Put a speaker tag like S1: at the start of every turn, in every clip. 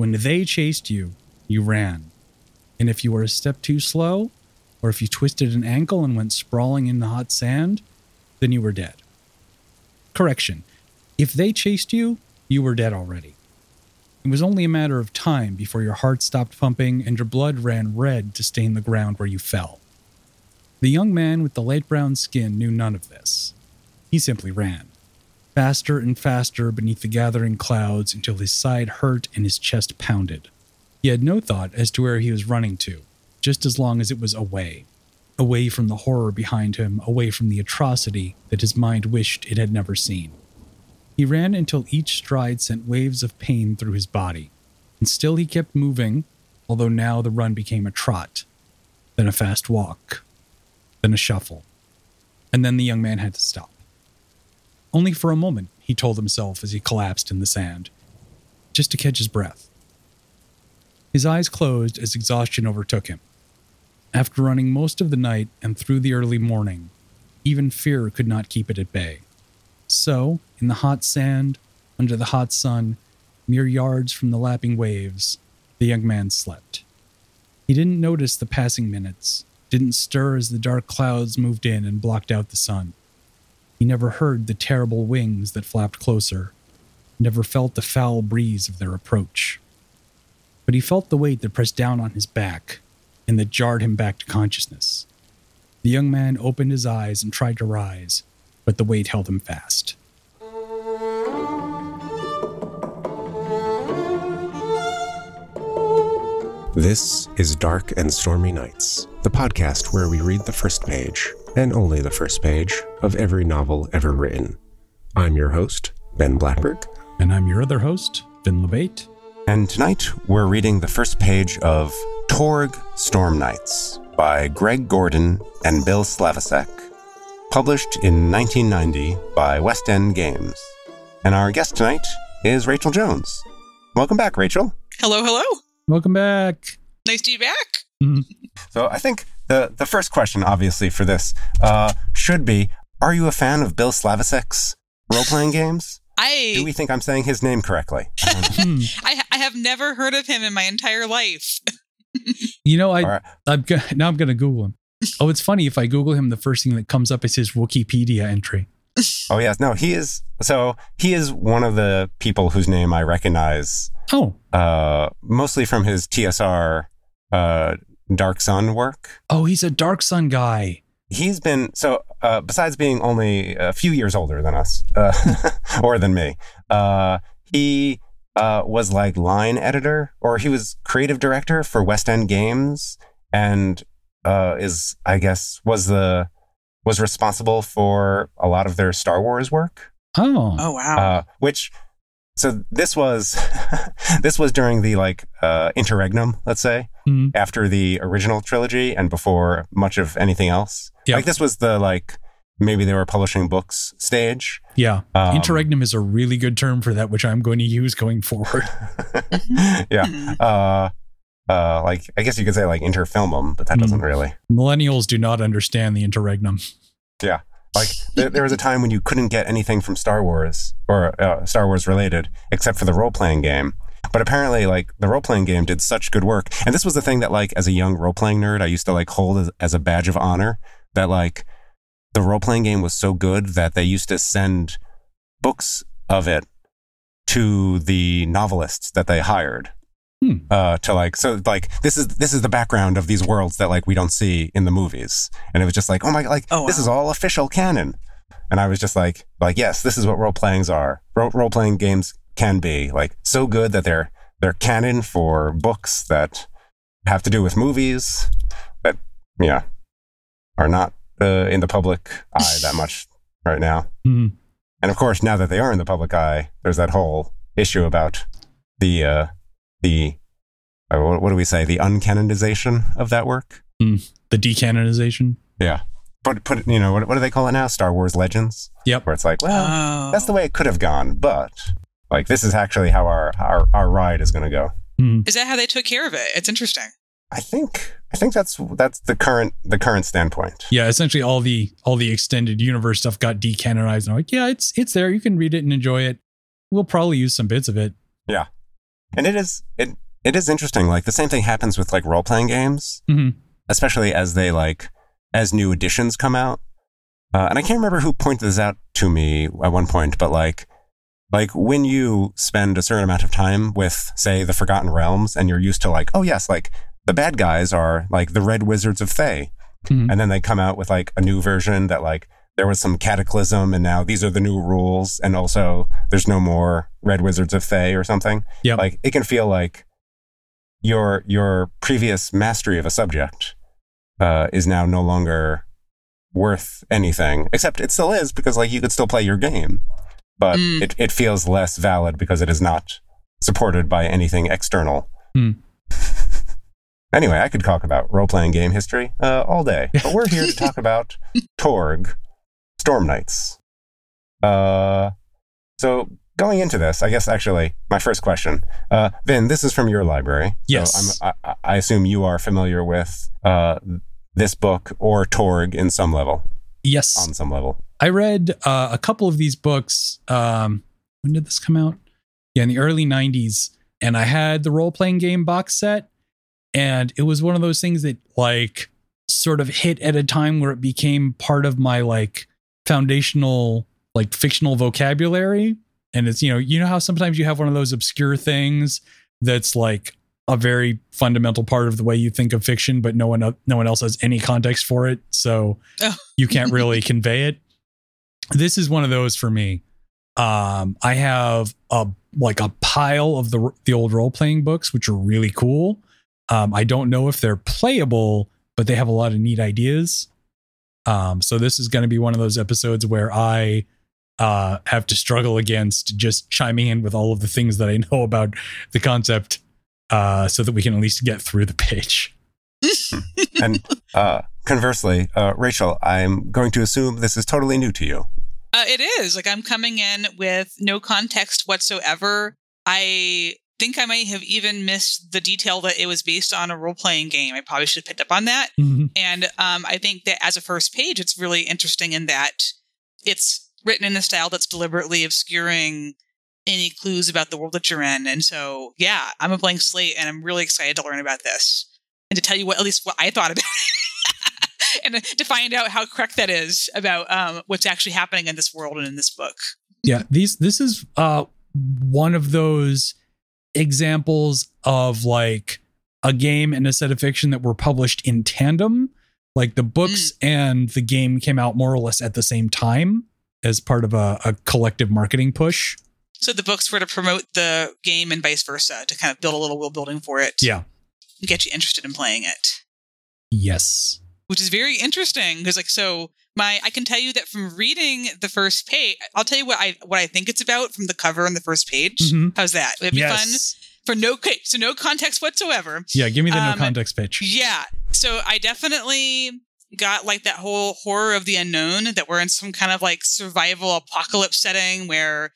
S1: When they chased you, you ran. And if you were a step too slow, or if you twisted an ankle and went sprawling in the hot sand, then you were dead. Correction. If they chased you, you were dead already. It was only a matter of time before your heart stopped pumping and your blood ran red to stain the ground where you fell. The young man with the light brown skin knew none of this. He simply ran, faster and faster beneath the gathering clouds until his side hurt and his chest pounded. He had no thought as to where he was running to, just as long as it was away. Away from the horror behind him, away from the atrocity that his mind wished it had never seen. He ran until each stride sent waves of pain through his body, and still he kept moving, although now the run became a trot, then a fast walk, then a shuffle, and then the young man had to stop. Only for a moment, he told himself as he collapsed in the sand, just to catch his breath. His eyes closed as exhaustion overtook him. After running most of the night and through the early morning, even fear could not keep it at bay. So, in the hot sand, under the hot sun, mere yards from the lapping waves, the young man slept. He didn't notice the passing minutes, didn't stir as the dark clouds moved in and blocked out the sun. He never heard the terrible wings that flapped closer, never felt the foul breeze of their approach. But he felt the weight that pressed down on his back and that jarred him back to consciousness. The young man opened his eyes and tried to rise, but the weight held him fast.
S2: This is Dark and Stormy Nights, the podcast where we read the first page, and only the first page, of every novel ever written. I'm your host, Ben Blattberg.
S1: And I'm your other host, Vin LaBate.
S2: And tonight we're reading the first page of Torg Storm Knights by Greg Gorden and Bill Slavicsek, published in 1990 by West End Games. And our guest tonight is Rachael Jones. Welcome back, Rachael.
S3: Hello, hello.
S1: Welcome back.
S3: Nice to be back.
S1: Mhm.
S2: So I think the the first question, obviously, for this uh, should be: Are you a fan of Bill Slavicsek's role playing games?
S3: I,
S2: Do we think I'm saying his name correctly? I don't know.
S1: Hmm.
S3: I I have never heard of him in my entire life.
S1: You know, I
S2: All right.
S1: I'm go- now I'm gonna Google him. Oh, it's funny if I Google him, the first thing that comes up is his Wikipedia entry.
S2: Oh yes, no, he is. So he is one of the people whose name I recognize,
S1: Oh,
S2: uh, mostly from his TSR uh, Dark Sun work.
S1: oh, he's a Dark Sun guy.
S2: He's been so. Uh, besides being only a few years older than us, uh, or than me, uh, he uh, was like line editor, or he was creative director for West End Games, and uh, is I guess was the was responsible for a lot of their Star Wars work.
S1: Oh,
S3: Oh wow.
S2: uh, which so this was this was during the like uh, interregnum, let's say,
S1: Mhm.
S2: after the original trilogy and before much of anything else.
S1: Yep.
S2: Like this was the like maybe they were publishing books stage.
S1: yeah.
S2: Um,
S1: Interregnum is a really good term for that, which I'm going to use going forward.
S2: yeah.
S3: Mhm.
S2: Uh, uh, like I guess you could say like interfilmum, but that doesn't really.
S1: Millennials do not understand the interregnum.
S2: Like there, there was a time when you couldn't get anything from Star Wars or uh, Star Wars related except for the role playing game. But apparently, like the role playing game did such good work, and this was the thing that, like, as a young role playing nerd, I used to like hold as, as a badge of honor that like the role playing game was so good that they used to send books of it to the novelists that they hired.
S1: Hmm.
S2: Uh, to like so like this is this is the background of these worlds that like we don't see in the movies. And it was just like oh my like
S3: Oh,
S2: this is all official canon. And I was just like like yes this is what role playings are. Role role playing games can be like so good that they're they're canon for books that have to do with movies that yeah are not uh, in the public eye that much right now.
S1: Mhm.
S2: and of course, now that they are in the public eye, there's that whole issue about the uh, the what, what do we say? The uncanonization of that work.
S1: The decanonization.
S2: Yeah. Put put you know what, what do they call it now? Star Wars Legends.
S1: Yep.
S2: Where it's like, well,
S3: oh.
S2: that's the way it could have gone, but like this is actually how our our, our ride is going to go.
S1: Mhm.
S3: Is that how they took care of it? It's interesting.
S2: I think I think that's that's the current the current standpoint.
S1: Yeah, essentially all the all the extended universe stuff got decanonized. And I'm like, yeah, it's it's there. You can read it and enjoy it. We'll probably use some bits of it.
S2: Yeah, and it is it it is interesting. Like the same thing happens with like role playing games,
S1: Mhm.
S2: especially as they like as new editions come out. Uh, and I can't remember who pointed this out to me at one point, but like like when you spend a certain amount of time with say the Forgotten Realms, and you're used to like oh yes, like the bad guys are like the Red Wizards of Thay,
S1: Mhm.
S2: and then they come out with like a new version that like there was some cataclysm and now these are the new rules and also there's no more red wizards of Thay or something
S1: yeah
S2: like it can feel like your your previous mastery of a subject uh, is now no longer worth anything except it still is because like you could still play your game but
S3: Mm.
S2: it, it feels less valid because it is not supported by anything external
S1: Hmm.
S2: anyway i could talk about role-playing game history uh, all day but we're here to talk about torg storm knights uh, so going into this i guess actually my first question uh, vin this is from your library
S1: Yes.
S2: so I'm, I, I assume you are familiar with uh, this book or torg in some level
S1: Yes.
S2: on some level
S1: I read uh, a couple of these books. Um, when did this come out? Yeah, in the early 90s. And I had the role playing game box set. And it was one of those things that, like, sort of hit at a time where it became part of my, like, foundational, like, fictional vocabulary. And it's, you know, you know how sometimes you have one of those obscure things that's like a very fundamental part of the way you think of fiction, but no one, no one else has any context for it. So
S3: Oh.
S1: you can't really convey it this is one of those for me. Um, I have a like a pile of the the old role playing books, which are really cool. Um, I don't know if they're playable, but they have a lot of neat ideas. Um, so this is going to be one of those episodes where I uh, have to struggle against just chiming in with all of the things that I know about the concept, uh, so that we can at least get through the page.
S2: and uh, conversely uh, rachael i'm going to assume this is totally new to you
S3: Uh, it is like I'm coming in with no context whatsoever. I think I might have even missed the detail that it was based on a role playing game. I probably should have picked up on that. And um, I think that as a first page, it's really interesting in that it's written in a style that's deliberately obscuring any clues about the world that you're in. And so, yeah, I'm a blank slate, and I'm really excited to learn about this and to tell you what at least what I thought about it, and to find out how correct that is about um, what's actually happening in this world and in this book.
S1: yeah these this is uh one of those examples of like a game and a set of fiction that were published in tandem like the books and the game came out more or less at the same time as part of a, a collective marketing push
S3: So the books were to promote the game and vice versa to kind of build a little world building for it.
S1: yeah
S3: and get you interested in playing it.
S1: yes
S3: which is very interesting because like so my I can tell you that from reading the first page I'll tell you what I what I think it's about from the cover on the first page.
S1: Mhm.
S3: How's that? Would it be fun? For no so no context whatsoever.
S1: yeah give me the no
S3: Um,
S1: context pitch
S3: Yeah. So I definitely got like that whole horror of the unknown that we're in some kind of like survival apocalypse setting where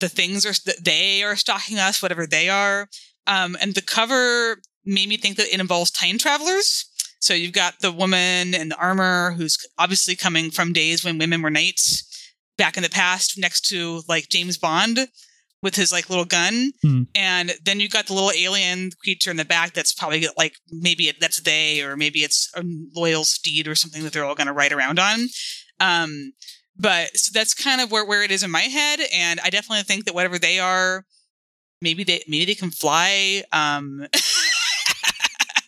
S3: the things are that they are stalking us, whatever they are. Um, and the cover made me think that it involves time travelers. So you've got the woman in the armor who's obviously coming from days when women were knights back in the past, next to like James Bond with his like little gun.
S1: Hmm.
S3: And then you've got the little alien creature in the back that's probably like maybe it, that's they or maybe it's a loyal steed or something that they're all going to ride around on. Um, but so that's kind of where, where it is in my head. And I definitely think that whatever they are, maybe they maybe they can fly. Um,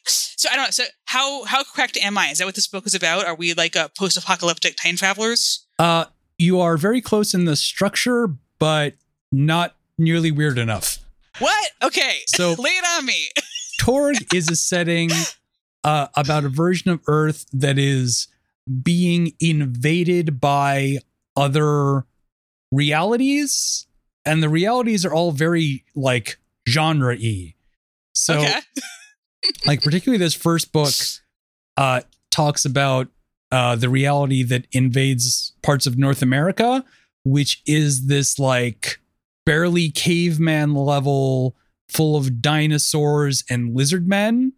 S3: so I don't know. So how how correct am I? Is that what this book is about? Are we like a post apocalyptic time travelers?
S1: uh you are very close in the structure but not nearly weird enough
S3: What? Okay.
S1: So-
S3: lay it on me.
S1: Torg is a setting uh, about a version of Earth that is being invaded by other realities, and the realities are all very like genre y. So,
S3: okay.
S1: like particularly this first book uh, talks about uh, the reality that invades parts of North America, which is this like barely caveman level, full of dinosaurs and lizard men,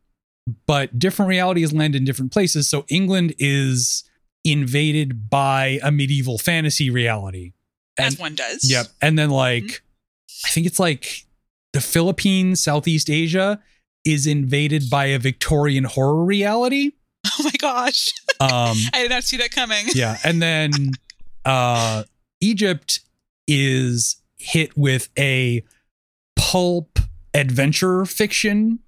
S1: but different realities land in different places. So England is invaded by a medieval fantasy reality.
S3: As one does.
S1: Yep. And then like I think it's like the Philippines, Southeast Asia is invaded by a Victorian horror reality.
S3: Oh my gosh.
S1: Um,
S3: I did not see that coming.
S1: yeah, and then uh, Egypt is hit with a pulp adventure fiction.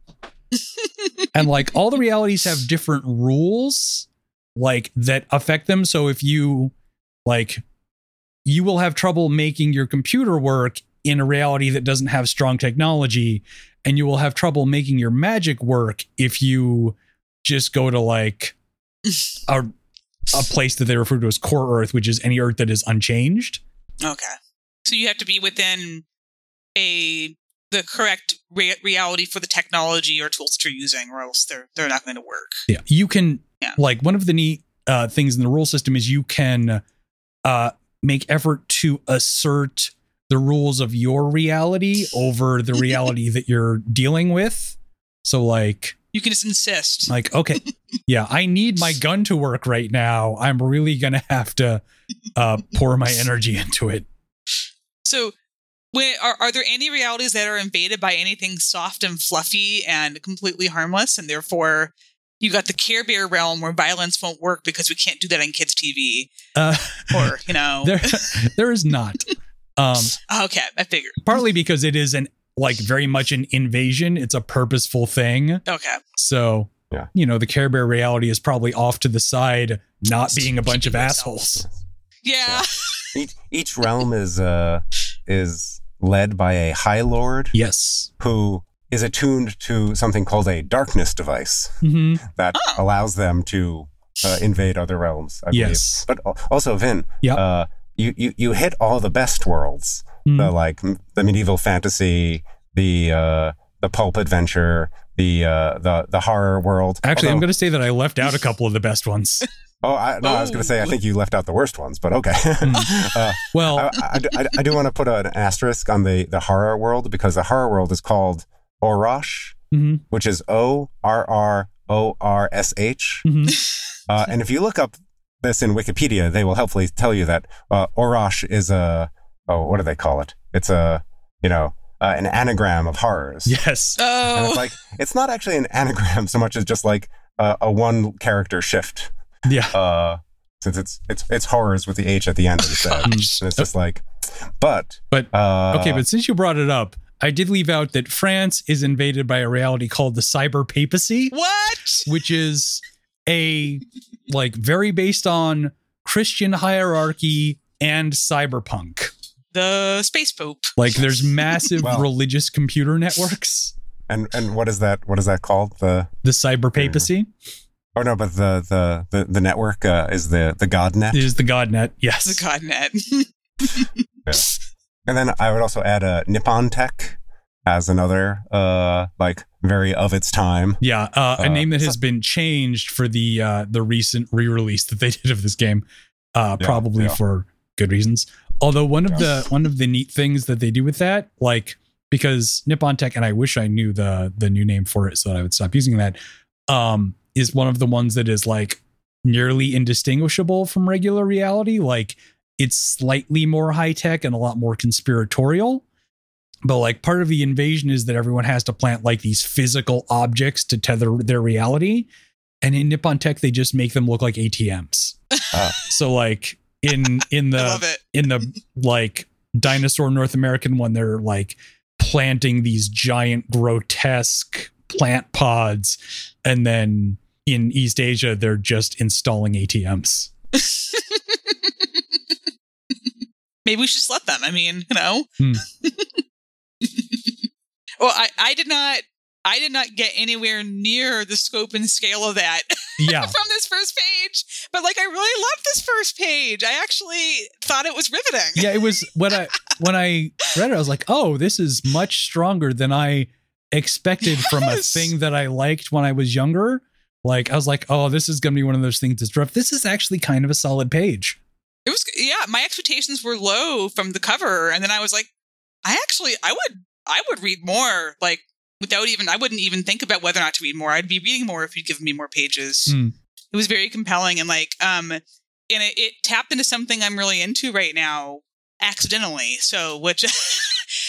S1: and like all the realities have different rules like that affect them so if you like you will have trouble making your computer work in a reality that doesn't have strong technology and you will have trouble making your magic work if you just go to like a a place that they refer to as core earth which is any earth that is unchanged
S3: Okay. So you have to be within a the correct re- reality for the technology or tools that you're using, or else they're they're not going to work.
S1: Yeah, you can
S3: Yeah.
S1: like one of the neat uh, things in the rule system is you can uh, make effort to assert the rules of your reality over the reality that you're dealing with. So like
S3: You can just insist.
S1: like okay, yeah, I need my gun to work right now. I'm really gonna have to uh, pour my energy into it.
S3: So, when, are are there any realities that are invaded by anything soft and fluffy and completely harmless, and therefore you got the Care Bear realm where violence won't work because we can't do that on kids' TV,
S1: Uh,
S3: or you know?
S1: there, there is not. Um,
S3: okay, I figured.
S1: partly because it is an like very much an invasion. It's a purposeful thing.
S3: Okay,
S1: So,
S2: Yeah.
S1: you know, the Care Bear reality is probably off to the side, not being a bunch of
S3: Keeping
S1: assholes.
S3: yeah.
S2: Each each realm is uh is led by a High Lord
S1: Yes.
S2: who is attuned to something called a darkness device
S1: hmm
S2: that
S3: Oh.
S2: allows them to uh, invade other realms. I believe.
S1: Yes.
S2: But also, Vin,
S1: Yep.
S2: uh, you, you you hit all the best worlds.
S1: Mhm.
S2: The like the medieval fantasy, the uh, the pulp adventure, the uh, the the horror world.
S1: Actually, I'm going to say that I left out a couple of the best ones.
S2: Oh, I, no, I was going to say I
S3: Oh.
S2: think you left out the worst ones, but okay. uh,
S1: Well,
S2: I, I, I- I do want to put an asterisk on the the horror world because the horror world is called Orrorsh,
S1: mhm,
S2: which is O R R O R S H.
S1: mhm.
S2: Uh, and if you look up this in Wikipedia, they will helpfully tell you that uh, Orrorsh is a oh, what do they call it? It's a you know uh, an anagram of horrors.
S1: yes.
S2: And it's
S3: Oh,
S2: like it's not actually an anagram so much as just like a, a one character shift.
S1: Yeah.
S2: Uh, since it's it's it's horrors with the H at the end instead, and
S3: gosh.
S2: it's just like, but
S1: But
S2: uh,
S1: okay, but since you brought it up, I did leave out that France is invaded by a reality called the cyber papacy.
S3: what?
S1: which is a like very based on Christian hierarchy and cyberpunk.
S3: The space pope.
S1: Like there's massive
S2: Well-
S1: religious computer networks.
S2: and and what is that? What is that called? The
S1: The cyber papacy
S2: oh no, but the the the, the network uh, is the the GodNet.
S1: is the godnet. Yes.
S3: The godnet.
S2: And then I would also add a Nippon Tech as another uh like very of its time.
S1: Yeah, uh, a
S2: Uh,
S1: name that has
S2: so-
S1: been changed for the uh, the recent re-release that they did of this game, uh,
S2: Yeah,
S1: probably
S2: yeah.
S1: for good reasons. Although one of
S2: Yeah.
S1: the one of the neat things that they do with that, like because Nippon Tech, and I wish I knew the the new name for it so that I would stop using that, um, is one of the ones that is like nearly indistinguishable from regular reality. Like it's slightly more high tech and a lot more conspiratorial. But like part of the invasion is that everyone has to plant like these physical objects to tether their reality. And in Nippon Tech, they just make them look like ATMs.
S2: Ah.
S1: so like in in the in the like dinosaur North American one, they're like planting these giant grotesque plant pods. And then in East Asia, they're just installing ATMs.
S3: Maybe we should just let them. I mean, you know.
S1: Hmm.
S3: well, I, I did not I did not get anywhere near the scope and scale of that
S1: Yeah.
S3: from this first page. But like I really loved this first page. I actually thought it was riveting.
S1: yeah, it was when I when I read it, I was like, oh, this is much stronger than I expected from a thing that I liked when I was younger. Like I was like, oh, this is gonna be one of those things that's rough. This is actually kind of a solid page.
S3: It was yeah, my expectations were low from the cover and then I was like I actually I would I would read more like without even I wouldn't even think about whether or not to read more. I'd be reading more if you'd given me more pages.
S1: Hmm.
S3: It was very compelling and like um and it, it tapped into something I'm really into right now accidentally. So which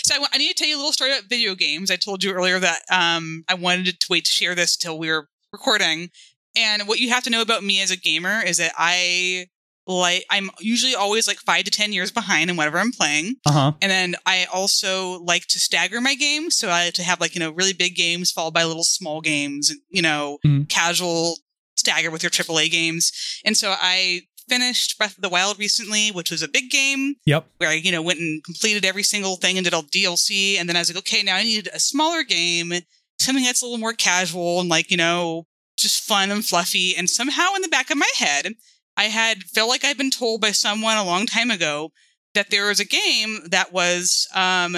S3: So I, I, need to tell you a little story about video games. I told you earlier that um, I wanted to wait to share this until we were recording. And what you have to know about me as a gamer is that I like I'm usually always like five to ten years behind in whatever I'm playing.
S1: Uh-huh.
S3: And then I also like to stagger my games. So I like to have like, you know, really big games followed by little small games, you know, mm-hmm. casual stagger with your AAA games. And so I finished Breath of the Wild recently, which was a big game.
S1: Yep.
S3: Where I, you know, went and completed every single thing and did all DLC. And then I was like, okay, now I need a smaller game, something that's a little more casual and like, you know, just fun and fluffy. And somehow in the back of my head, I had felt like I'd been told by someone a long time ago that there was a game that was um,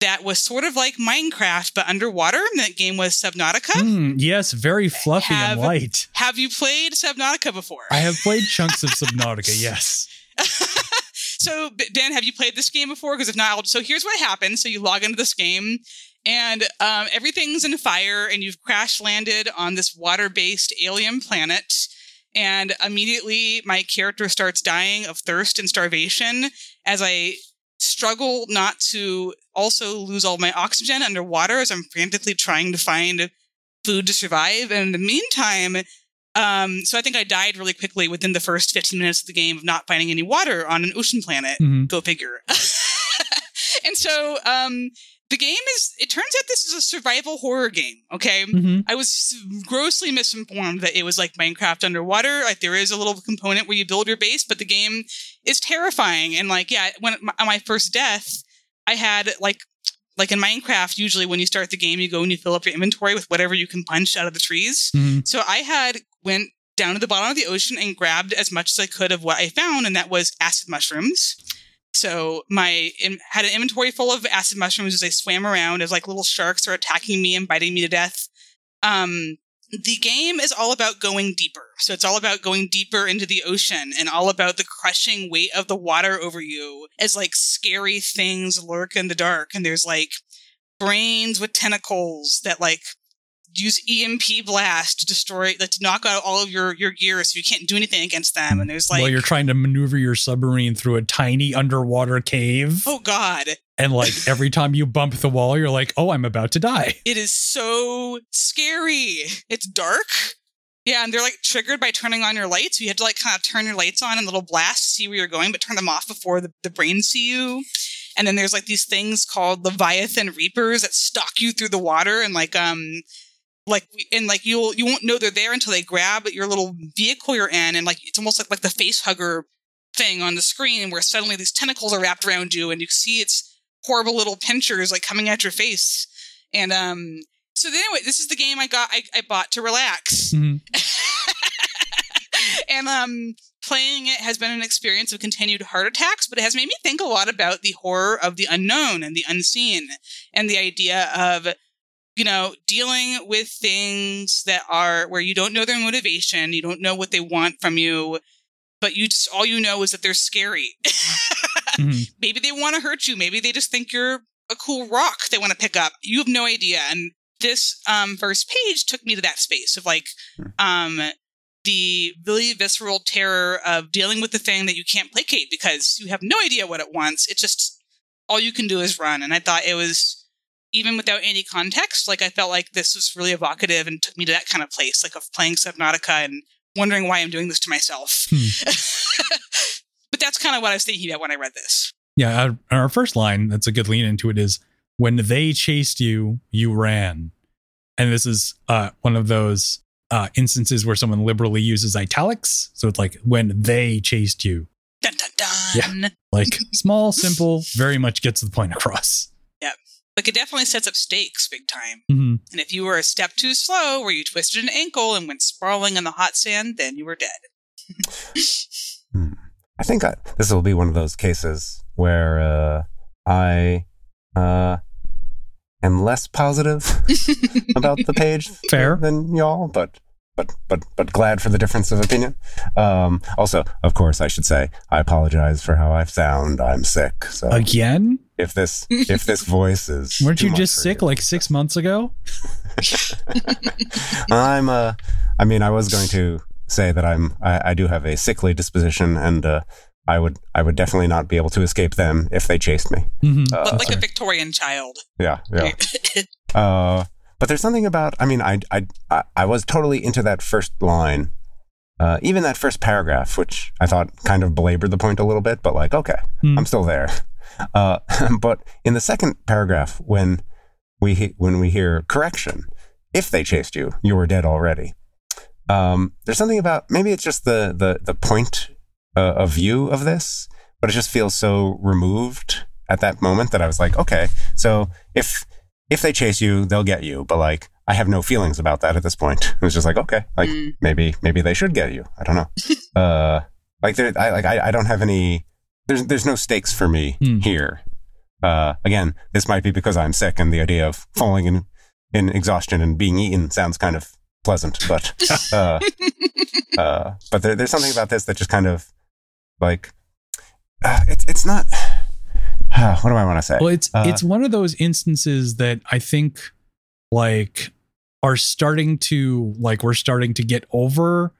S3: that was sort of like Minecraft but underwater. And that game was Subnautica.
S1: Mm, yes, very fluffy have, and light.
S3: Have you played Subnautica before?
S1: I have played chunks of Subnautica. Yes.
S3: so, Dan, have you played this game before? Because if not, I'll, so here's what happens. So you log into this game, and um, everything's in fire, and you've crash landed on this water-based alien planet and immediately my character starts dying of thirst and starvation as I struggle not to also lose all my oxygen underwater as I'm frantically trying to find food to survive. And in the meantime, um, so I think I died really quickly within the first 15 minutes of the game of not finding any water on an ocean planet. Mm-hmm. Go figure. and so um, the game is it turns out this is a survival horror game okay mm-hmm. i was grossly misinformed that it was like minecraft underwater like there is a little component where you build your base but the game is terrifying and like yeah when on my first death i had like like in minecraft usually when you start the game you go and you fill up your inventory with whatever you can punch out of the trees mm-hmm. so i had went down to the bottom of the ocean and grabbed as much as i could of what i found and that was acid mushrooms so my in, had an inventory full of acid mushrooms as I swam around as like little sharks are attacking me and biting me to death. Um, the game is all about going deeper. So it's all about going deeper into the ocean and all about the crushing weight of the water over you as like scary things lurk in the dark. And there's like brains with tentacles that like use EMP blast to destroy, like to knock out all of your your gear, so you can't do anything against them. And there's like,
S1: while you're trying to maneuver your submarine through a tiny underwater cave.
S3: Oh God!
S1: And like every time you bump the wall, you're like, oh, I'm about to die.
S3: It is so scary. It's dark. Yeah, and they're like triggered by turning on your lights. You have to like kind of turn your lights on and little blast to see where you're going, but turn them off before the, the brains see you. And then there's like these things called Leviathan Reapers that stalk you through the water and like um like and like you'll you won't know they're there until they grab your little vehicle you're in and like it's almost like like the face hugger thing on the screen where suddenly these tentacles are wrapped around you and you see its horrible little pinchers like coming at your face and um so anyway this is the game i got i, I bought to relax mm-hmm. and um playing it has been an experience of continued heart attacks but it has made me think a lot about the horror of the unknown and the unseen and the idea of you know, dealing with things that are where you don't know their motivation, you don't know what they want from you, but you just all you know is that they're scary. mm-hmm. Maybe they want to hurt you. Maybe they just think you're a cool rock they want to pick up. You have no idea. And this um, first page took me to that space of like um, the really visceral terror of dealing with the thing that you can't placate because you have no idea what it wants. It's just all you can do is run. And I thought it was even without any context, like I felt like this was really evocative and took me to that kind of place, like of playing Subnautica and wondering why I'm doing this to myself. Hmm. but that's kind of what I was thinking about when I read this.
S1: Yeah, our, our first line, that's a good lean into it, is when they chased you, you ran. And this is uh, one of those uh, instances where someone liberally uses italics. So it's like when they chased you.
S3: Dun, dun, dun.
S1: Yeah. Like small, simple, very much gets the point across.
S3: Like it definitely sets up stakes big time. Mm-hmm. And if you were a step too slow, where you twisted an ankle and went sprawling in the hot sand, then you were dead.
S2: hmm. I think I, this will be one of those cases where uh, I uh, am less positive about the page
S1: Fair.
S2: than y'all, but but but but glad for the difference of opinion. Um, also, of course, I should say I apologize for how I sound. I'm sick. So
S1: again,
S2: if this if this voice is
S1: weren't you just sick you. like six months ago?
S2: I'm uh, I mean, I was going to say that I'm I, I do have a sickly disposition and uh, I would I would definitely not be able to escape them if they chased me.
S1: Mhm.
S2: Uh,
S3: like a Victorian child.
S2: yeah, yeah. Uh, but there's something about. I mean, I I I- I was totally into that first line, uh, even that first paragraph, which I thought kind of belabored the point a little bit. But like, okay,
S1: Hmm.
S2: I'm still there. Uh, but in the second paragraph, when we he- when we hear correction, if they chased you, you were dead already. Um, there's something about maybe it's just the the the point uh, of view of this, but it just feels so removed at that moment that I was like, okay, so if if they chase you, they'll get you, but like I have no feelings about that at this point. It was just like, okay, like
S3: Mm.
S2: maybe maybe they should get you. I don't know. uh, like there, I like I, I don't have any. There's there's no stakes for me
S1: Hmm.
S2: here. Uh, again, this might be because I'm sick, and the idea of falling in in exhaustion and being eaten sounds kind of pleasant, but uh, uh, but there, there's something about this that just kind of like uh, it's it's not. what do I want to say?
S1: Well, it's
S2: Uh,
S1: it's one of those instances that I think like are starting to like we're starting to get over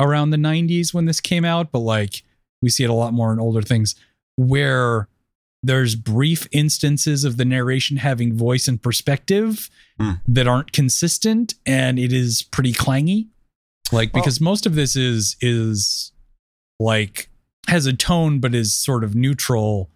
S1: around the 90s when this came out, but like we see it a lot more in older things where there's brief instances of the narration having voice and perspective
S2: Hmm.
S1: that aren't consistent and it is pretty clangy. Like
S2: Well-
S1: because most of this is is like has a tone but is sort of neutral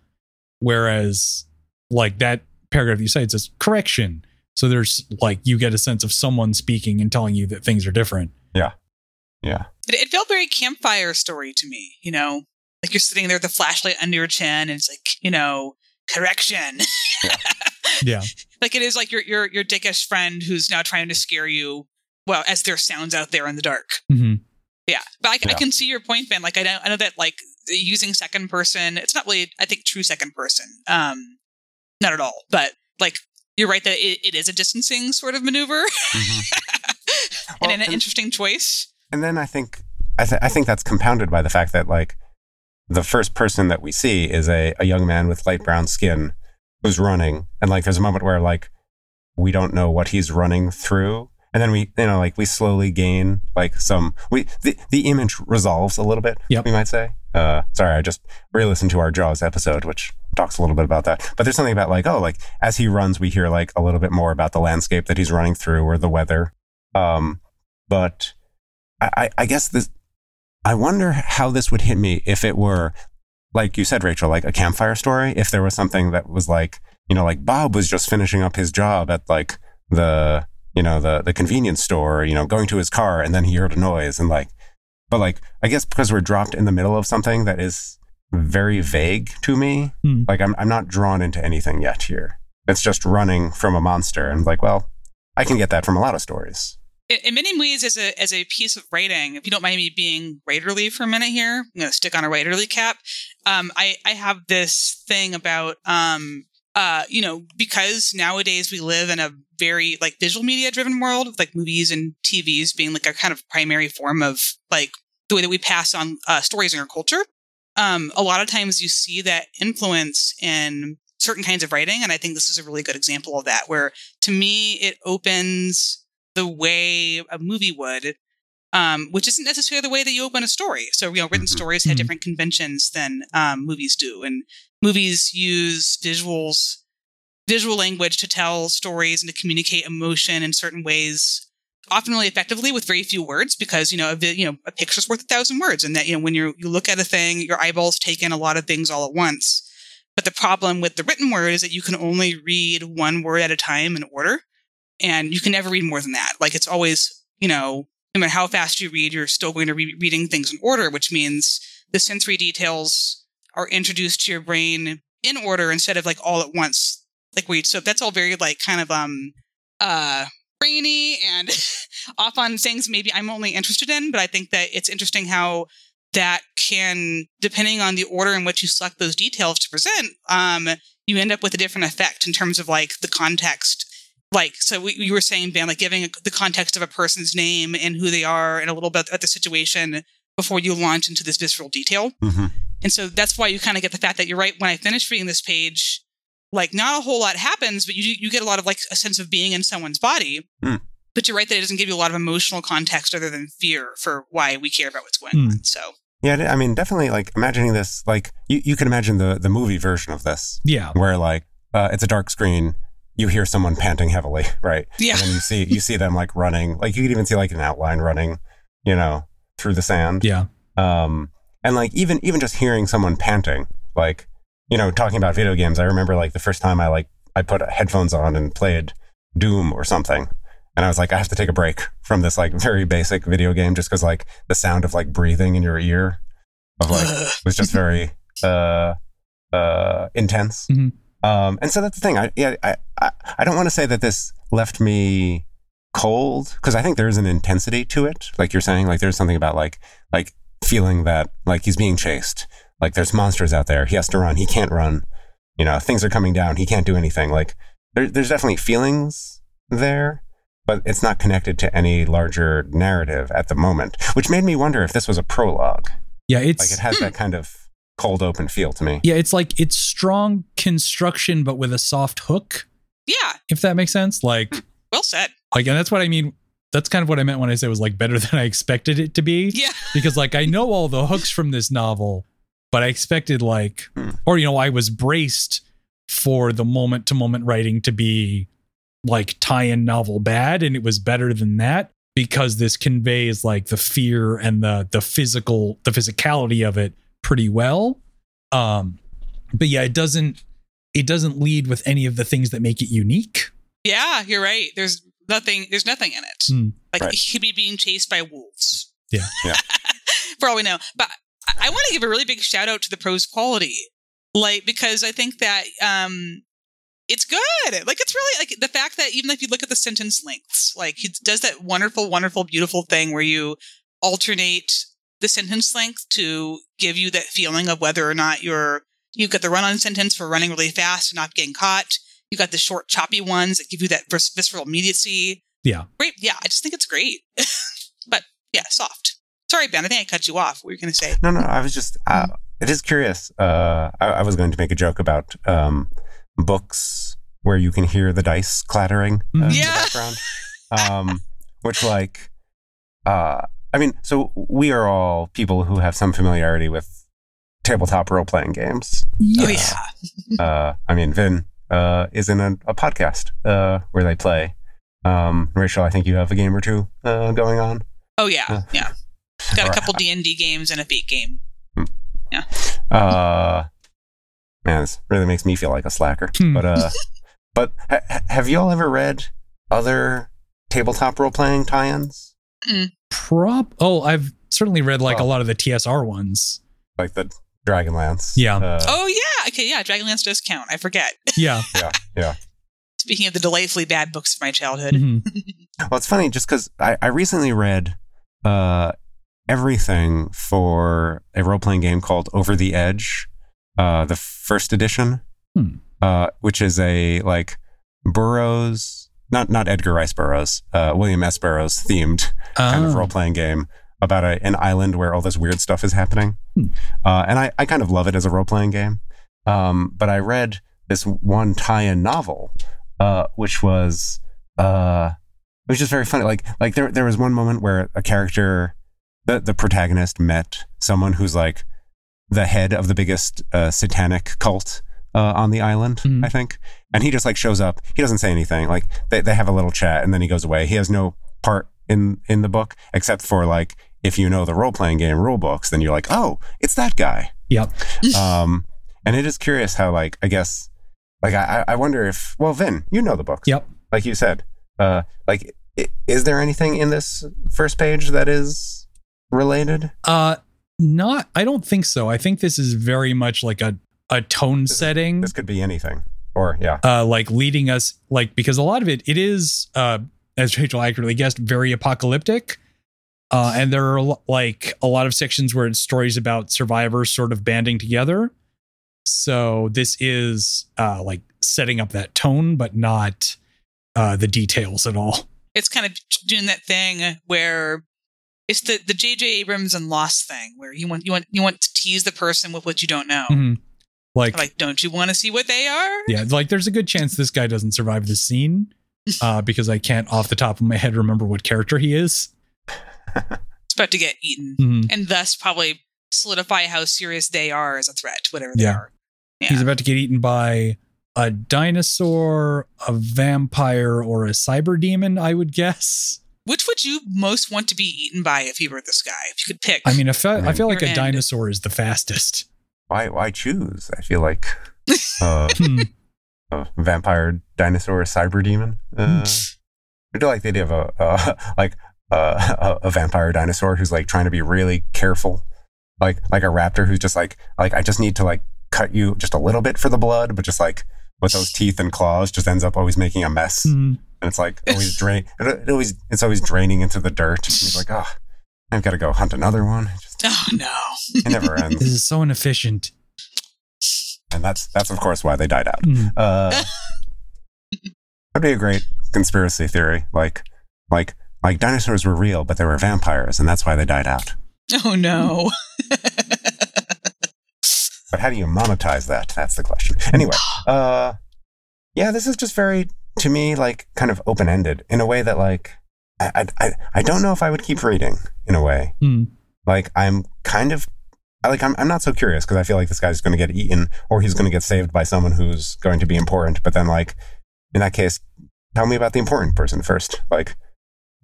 S1: whereas like that paragraph you cite says correction. So there's like you get a sense of someone speaking and telling you that things are different.
S2: Yeah,
S3: It, it felt very campfire story to me, you know, like you're sitting there with the flashlight under your chin, and it's like, you know, correction.
S1: yeah
S3: like it is like your your your dickish friend who's now trying to scare you. Well, as there sounds out there in the dark.
S1: hmm
S3: Yeah, but I, I can see your point, Ben. Like I know, I know that like using second person, it's not really, I think, true second person. Um, not at all. But like you're right that it, it is a distancing sort of maneuver,
S2: Well,
S3: and an
S2: and-
S3: interesting choice.
S2: and then I think I, th- I think that's compounded by the fact that like the first person that we see is a, a young man with light brown skin who's running, and like there's a moment where like we don't know what he's running through, and then we you know like we slowly gain like some we the, the image resolves a little bit.
S1: Yep.
S2: we might say. Uh, sorry, I just re-listened to our Jaws episode, which talks a little bit about that. But there's something about like oh like as he runs, we hear like a little bit more about the landscape that he's running through or the weather. Um, but I, I, I guess this. I wonder how this would hit me if it were, like you said, Rachael, like a campfire story. If there was something that was like, you know, like Bob was just finishing up his job at like the, you know, the the convenience store, you know, going to his car, and then he heard a noise, and like, but like, I guess because we're dropped in the middle of something that is very vague to me,
S1: Hmm.
S2: like I'm I'm not drawn into anything yet here. It's just running from a monster, and like, well, I can get that from a lot of stories.
S3: In, many ways as a as a piece of writing if you don't mind me being writerly for a minute here i'm going to stick on a writerly cap. Um, I, I have this thing about um, uh, you know because nowadays we live in a very like visual media driven world with like movies and tvs being like a kind of primary form of like the way that we pass on uh, stories in our culture um, a lot of times you see that influence in certain kinds of writing and i think this is a really good example of that where to me it opens the way a movie would, um, which isn't necessarily the way that you open a story. So, you know, written
S2: Mhm.
S3: stories have
S1: Mhm.
S3: different conventions than um, movies do, and movies use visuals, visual language to tell stories and to communicate emotion in certain ways. Often really effectively with very few words, because you know, a, vi- you know, a picture's worth a thousand words, and that you know, when you you look at a thing, your eyeballs take in a lot of things all at once. But the problem with the written word is that you can only read one word at a time in order and you can never read more than that. Like it's always, you know, no matter how fast you read, you're still going to be reading things in order, which means the sensory details are introduced to your brain in order instead of like all at once. Like we, so that's all very like kind of um uh brainy and off on things maybe I'm only interested in, but I think that it's interesting how that can, depending on the order in which you select those details to present, um, you end up with a different effect in terms of like the context like so we, you were saying ben like giving a, the context of a person's name and who they are and a little bit at the situation before you launch into this visceral detail
S2: Mm-hmm.
S3: and so that's why you kind of get the fact that you're right when i finished reading this page like not a whole lot happens but you you get a lot of like a sense of being in someone's body
S2: Hmm.
S3: but you're right that it doesn't give you a lot of emotional context other than fear for why we care about what's going
S1: Hmm.
S3: on so
S2: Yeah, I mean, definitely like imagining this, like you, you can imagine the, the movie version of this
S1: Yeah.
S2: where like uh, it's a dark screen, you hear someone panting heavily, right?
S3: Yeah.
S2: And then you see you see them like running, like you could even see like an outline running, you know, through the sand.
S1: Yeah.
S2: Um, and like even even just hearing someone panting, like you know, talking about video games, I remember like the first time I like I put headphones on and played Doom or something, and I was like, I have to take a break from this like very basic video game just because like the sound of like breathing in your ear of like was just very uh uh intense.
S1: Mhm.
S2: Um, and so that's the thing. I yeah I I, I don't want to say that this left me cold because I think there is an intensity to it. Like you're saying, like there's something about like like feeling that like he's being chased. Like there's monsters out there. He has to run. He can't run. You know, things are coming down. He can't do anything. Like there, there's definitely feelings there, but it's not connected to any larger narrative at the moment. Which made me wonder if this was a prologue.
S1: Yeah. It's
S2: Like it has that kind of cold open feel to me.
S1: yeah. It's like it's strong construction, but with a soft hook.
S3: Yeah,
S1: If that makes sense. Like
S3: well said.
S1: like, and that's what I mean. That's kind of what I meant when I said it was like better than I expected it to be.
S3: Yeah.
S1: because like I know all the hooks from this novel, but I expected like,
S2: Hmm.
S1: or you know, I was braced for the moment to moment writing to be like tie-in novel bad, and it was better than that because this conveys like the fear and the the physical the physicality of it pretty well. Um, but yeah, it doesn't it doesn't lead with any of the things that make it unique.
S3: Yeah, you're right. There's nothing. There's nothing in it.
S1: Hmm.
S3: Like
S2: Right.
S3: he could be being chased by wolves.
S1: Yeah.
S2: Yeah.
S3: For all we know, but I, I want to give a really big shout out to the prose quality, like because I think that um, it's good. Like it's really like the fact that even if you look at the sentence lengths, like he does that wonderful, wonderful, beautiful thing where you alternate the sentence length to give you that feeling of whether or not you're you've got the run-on sentence for running really fast and not getting caught. You've got the short, choppy ones that give you that vis- visceral immediacy.
S1: Yeah.
S3: Great. Yeah, I just think it's great. but yeah, soft. Sorry, Ben. I think I cut you off. What were you going to say?
S2: No, no, I was just, uh, it is curious. Uh, I, I was going to make a joke about um, books where you can hear the dice clattering uh, in the background, um, which, like, uh, I mean, so we are all people who have some familiarity with tabletop role playing games.
S3: Oh,
S1: Yes.
S3: yeah.
S2: Uh, I mean, Vin uh, is in a, a podcast uh, where they play. Um, Rachael, I think you have a game or two uh, going on.
S3: Oh, yeah.
S2: Uh,
S3: Yeah. Got a couple D&D games and a beat game.
S2: Uh, man, this really makes me feel like a slacker.
S1: Hmm.
S2: But uh, but ha- ha- have you all ever read other tabletop role playing tie-ins
S1: Prop. Oh, I've certainly read like a
S2: Oh.
S1: lot of the TSR ones.
S2: like the Dragonlance?
S1: Yeah.
S2: Uh,
S3: Oh, yeah. Okay, yeah. Dragonlance does count. I forget.
S1: Yeah.
S2: yeah, yeah.
S3: Speaking of the delightfully bad books of my childhood.
S1: Mhm.
S2: Well, it's funny just because I, I recently read uh, everything for a role playing game called Over the Edge, uh, the first edition,
S1: Hmm.
S2: uh, which is a like Burroughs, not not Edgar Rice Burroughs, uh, William S. Burroughs themed kind of
S1: Oh.
S2: role playing game about a, an island where all this weird stuff is happening.
S1: Hmm.
S2: Uh, and I, I kind of love it as a role playing game. Um, but I read this one tie in novel, uh, which was. Uh, it was just very funny. Like like there there was one moment where a character, the the protagonist met someone who's like the head of the biggest uh, satanic cult uh, on the island,
S1: Mhm.
S2: I think, and he just like shows up. He doesn't say anything. Like they they have a little chat and then he goes away. He has no part in in the book except for like if you know the role playing game rule books, then you're like, oh, it's that guy.
S1: Yep.
S2: Um, and it is curious how like I guess like I I wonder if well Vin you know the books
S1: Yep.
S2: like you said, uh, like, is there anything in this first page that is related?
S1: Uh not I don't think so. I think this is very much like a a tone
S2: This
S1: setting.
S2: This could be anything, or yeah,
S1: uh like leading us like because a lot of it it is uh as Rachael accurately guessed very apocalyptic. Uh and there are like a lot of sections where it's stories about survivors sort of banding together. So this is uh like setting up that tone but not uh the details at all.
S3: It's kind of doing that thing where it's the the J.J. Abrams and Lost thing, where you want you want you want to tease the person with what you don't know.
S1: Mhm. Like
S3: Like, don't you want to see what they are?
S1: yeah, like there's a good chance this guy doesn't survive the scene. Uh, because I can't off the top of my head remember what character he is.
S3: It's about to get eaten,
S1: Mhm.
S3: and thus probably solidify how serious they are as a threat, whatever they
S1: Yeah.
S3: are. Yeah.
S1: He's about to get eaten by a dinosaur, a vampire, or a cyber demon, I would guess.
S3: Which would you most want to be eaten by if you were this guy? If you could pick.
S1: I mean, I feel, I feel like
S3: Your
S1: a
S3: end.
S1: dinosaur is the fastest.
S2: Why why choose? I feel like uh,
S1: Hmm.
S2: a vampire dinosaur cyber demon. Uh, I do like the idea of a uh, like uh, a, a vampire dinosaur who's like trying to be really careful, like like a raptor who's just like like I just need to like cut you just a little bit for the blood, but just like with those teeth and claws, just ends up always making a mess,
S1: Hmm.
S2: and it's like always drain. It, it always it's always draining into the dirt. And he's like, oh, I've got to go hunt another one. It just
S3: oh no.
S2: it never
S1: This is so inefficient.
S2: And that's that's of course why they died out.
S1: Hmm.
S2: Uh, that'd be a great conspiracy theory. Like, like, like dinosaurs were real, but they were vampires, and that's why they died out.
S3: Oh no.
S2: But how do you monetize that? That's the question. Anyway, uh, yeah, this is just very, to me, like kind of open ended in a way that, like, I, I, I- I don't know if I would keep reading in a way.
S1: Hmm.
S2: Like, I'm kind of. I Like I'm, I'm not so curious because I feel like this guy's going to get eaten or he's going to get saved by someone who's going to be important. But then, like, in that case, tell me about the important person first. Like,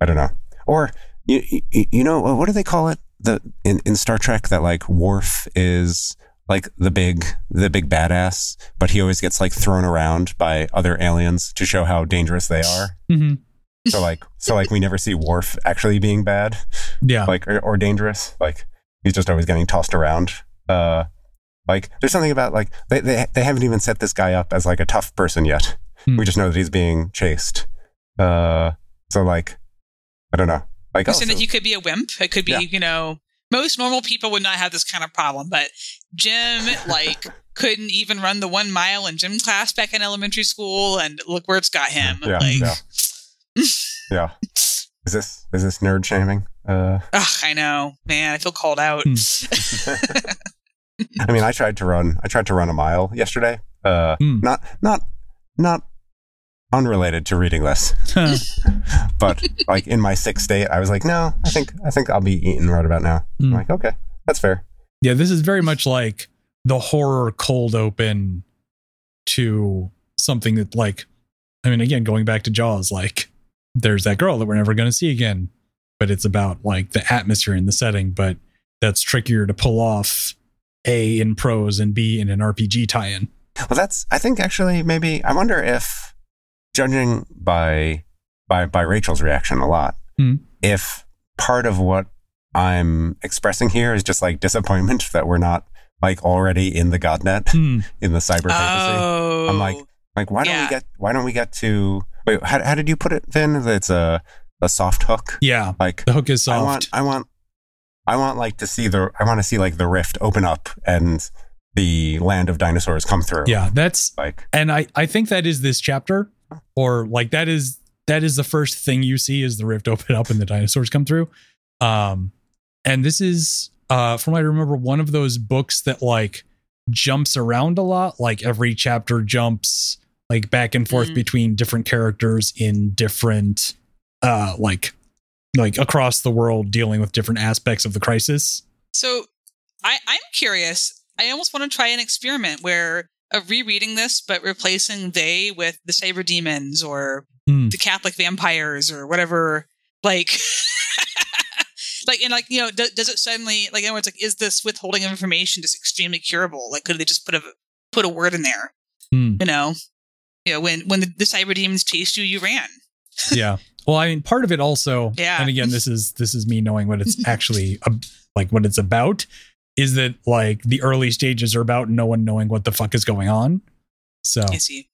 S2: I don't know. Or you, you, you know what do they call it? The in, in Star Trek that like Worf is like the big the big badass, but he always gets like thrown around by other aliens to show how dangerous they are.
S1: Mhm.
S2: So like so like we never see Worf actually being bad,
S1: Yeah.
S2: like or, or dangerous. Like he's just always getting tossed around. Uh, like there's something about like they, they they haven't even set this guy up as like a tough person yet.
S1: Hmm.
S2: We just know that he's being chased. Uh, so like I don't know. Like
S3: You said
S2: also-
S3: that he could be a wimp. It could be,
S2: Yeah.
S3: you know, most normal people would not have this kind of problem, but Jim, like, couldn't even run the one mile in gym class back in elementary school, and look where it's got him.
S2: Yeah,
S3: like,
S2: yeah. yeah. Is this is this nerd shaming? Uh,
S3: ugh, I know, man. I feel called out.
S1: Hmm.
S2: I mean, I tried to run. I tried to run a mile yesterday. Uh,
S1: Hmm.
S2: not not not unrelated to reading this, but like in my sixth state, I was like, no, I think I think I'll be eating right about now. I'm
S1: Hmm.
S2: like, okay, that's fair.
S1: Yeah, this is very much like the horror cold open to something that, like, I mean, again, going back to Jaws, like, there's that girl that we're never going to see again, but it's about like the atmosphere and the setting, but that's trickier to pull off A in prose and B in an RPG tie in.
S2: Well, that's. I think actually maybe I wonder if judging by by by Rachael's reaction a lot,
S1: Hmm.
S2: if part of what I'm expressing here is just like disappointment that we're not like already in the Godnet
S1: Hmm.
S2: in the cyber fantasy.
S3: Oh,
S2: I'm like, Like, why don't
S3: Yeah.
S2: we get? Why don't we get to? Wait, how, how did you put it, then? It's a a soft hook.
S1: Yeah,
S2: Like,
S1: the hook is soft.
S2: I want, I want, I want like to see the. I want to see like the rift open up and the land of dinosaurs come through.
S1: yeah, that's
S2: Like,
S1: and I I think that is this chapter, or like that is that is the first thing you see is the rift open up and the dinosaurs come through. Um, and this is uh from what I remember one of those books that like jumps around a lot. Like every chapter jumps like back and forth
S3: Mhm.
S1: between different characters in different uh like like across the world dealing with different aspects of the crisis.
S3: So I, I'm curious. I almost want to try an experiment where of rereading this, but replacing they with the cyber demons or
S1: Hmm.
S3: the Catholic vampires or whatever. Like, like, and like, you know, do, does it suddenly like? In other words, like, is this withholding of information just extremely curable? Like, could they just put a put a word in there?
S1: Hmm.
S3: You know, you know, when when the, the cyber demons chased you, you ran.
S1: yeah well i mean part of it also
S3: Yeah.
S1: and again this is this is me knowing what it's actually like what it's about is that like the early stages are about no one knowing what the fuck is going on so
S3: I see.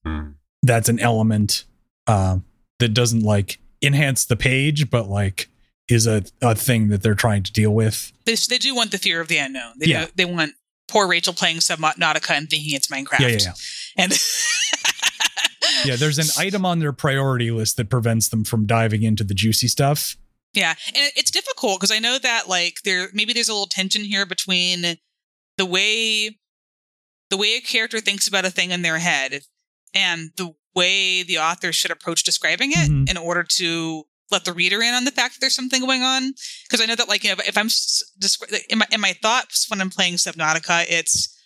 S1: that's an element uh, that doesn't like enhance the page but like is a, a thing that they're trying to deal with
S3: They, they do want the fear of the unknown. They
S1: Yeah.
S3: do, they want poor Rachael playing Subnautica and thinking it's Minecraft.
S1: yeah yeah yeah
S3: And
S1: yeah there's an item on their priority list that prevents them from diving into the juicy stuff
S3: Yeah, and it's difficult because I know that like there maybe there's a little tension here between the way the way a character thinks about a thing in their head and the way the author should approach describing it
S1: Mhm.
S3: in order to let the reader in on the fact that there's something going on because I know that like you know if I'm in my in my thoughts when I'm playing Subnautica, it's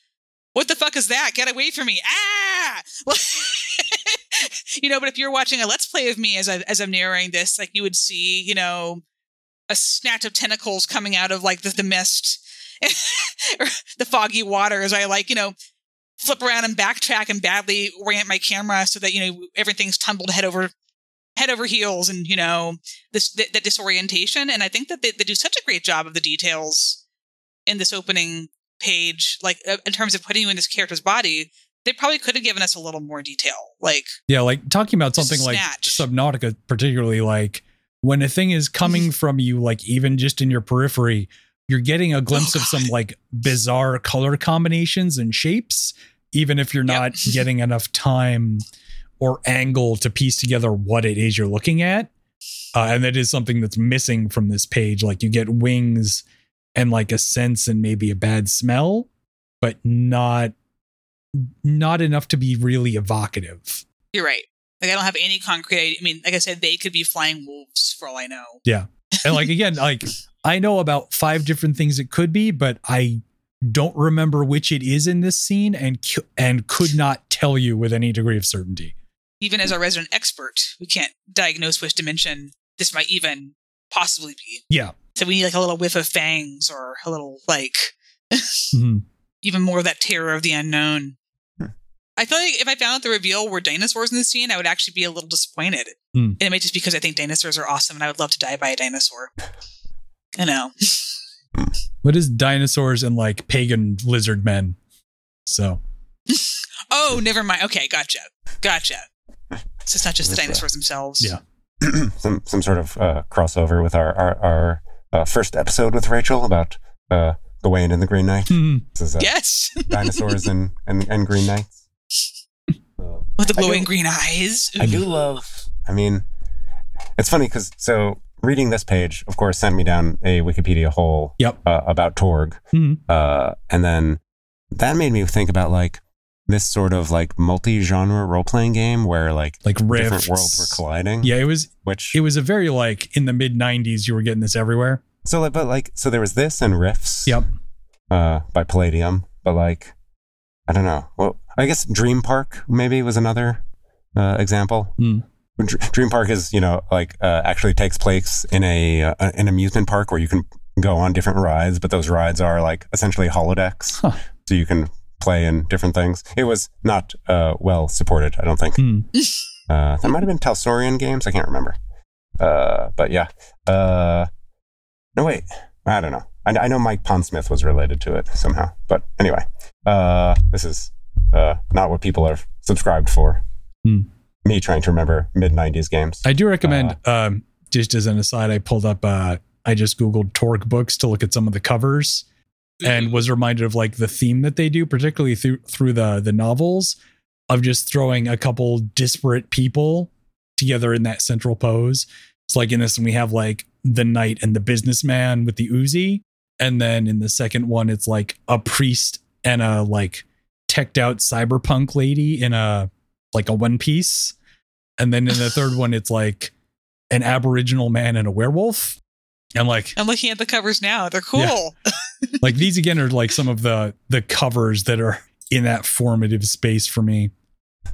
S3: what the fuck is that? Get away from me! Ah, you know. But if you're watching a let's play of me as I as I'm narrating this, like you would see, you know, a snatch of tentacles coming out of like the, the mist, or the foggy water as I like you know flip around and backtrack and badly orient my camera so that you know everything's tumbled head over head over heels and you know this the, the disorientation. And i think that they, they do such a great job of the details in this opening page like uh, in terms of putting you in this character's body they probably could have given us a little more detail like
S1: yeah like talking about something like subnautica particularly like when a thing is coming from you like even just in your periphery you're getting a glimpse oh, of some like bizarre color combinations and shapes even if you're not yep. getting enough time or angle to piece together what it is you're looking at. Uh, and that is something that's missing from this page. Like you get wings and like a sense and maybe a bad smell, but not not enough to be really evocative.
S3: You're right. Like I don't have any concrete. I mean, like I said, they could be flying wolves for all I know.
S1: Yeah, and like again, like I know about five different things it could be, but I don't remember which it is in this scene and and could not tell you with any degree of certainty
S3: even as a resident expert, we can't diagnose which dimension this might even possibly be.
S1: Yeah.
S3: So we need like a little whiff of fangs or a little like mm-hmm. even more of that terror of the unknown. I feel like if I found out the reveal were dinosaurs in the scene, I would actually be a little disappointed. Hmm. And it might just because I think dinosaurs are awesome and I would love to die by a dinosaur. I know.
S1: what is dinosaurs and like pagan lizard men? So.
S3: oh, never mind. Okay, gotcha. Gotcha. So it's not just the dinosaurs uh, themselves.
S1: Yeah.
S2: some some sort of uh, crossover with our our, our uh, first episode with Rachael about uh, Gawain and the Green Knight.
S3: Mm-hmm. Is, uh, yes.
S2: dinosaurs and, and and Green Knights.
S3: with the glowing do, green eyes.
S2: I do love. I mean, it's funny because so reading this page, of course, sent me down a Wikipedia hole.
S1: Yep.
S2: Uh, about Torg, mm-hmm. and then that made me think about like this sort of like multi-genre role-playing game where like
S1: like rifts.
S2: different worlds were colliding.
S1: Yeah, it was which it was a very like in the mid '90s. You were getting this everywhere.
S2: So, like, but like, so there was this and Rifts.
S1: Yep.
S2: Uh, by Palladium, but like, I don't know. Well, I guess Dream Park maybe was another uh, example. Mm. Dream Park is you know like uh, actually takes place in a uh, an amusement park where you can go on different rides, but those rides are like essentially holodecks, huh. so you can play and different things. It was not uh, well supported, I don't think. Mm. Uh, that might have been Talsorian games. I can't remember. Uh, but yeah. Uh, no, wait. I don't know. I, I, know Mike Pondsmith was related to it somehow. But anyway, uh, this is uh, not what people are subscribed for. Mm. Me trying to remember mid 90s games.
S1: I do recommend, um, just as an aside, I pulled up, I just Googled Torg books to look at some of the covers and was reminded of like the theme that they do, particularly through through the the novels, of just throwing a couple disparate people together in that central pose. It's like in this one we have like the knight and the businessman with the Uzi, and then in the second one it's like a priest and a like teched out cyberpunk lady in a like a one piece, and then in the third one it's like an aboriginal man and a werewolf and like
S3: I'm looking at the covers now. They're cool. Yeah.
S1: like these again are like some of the the covers that are in that formative space for me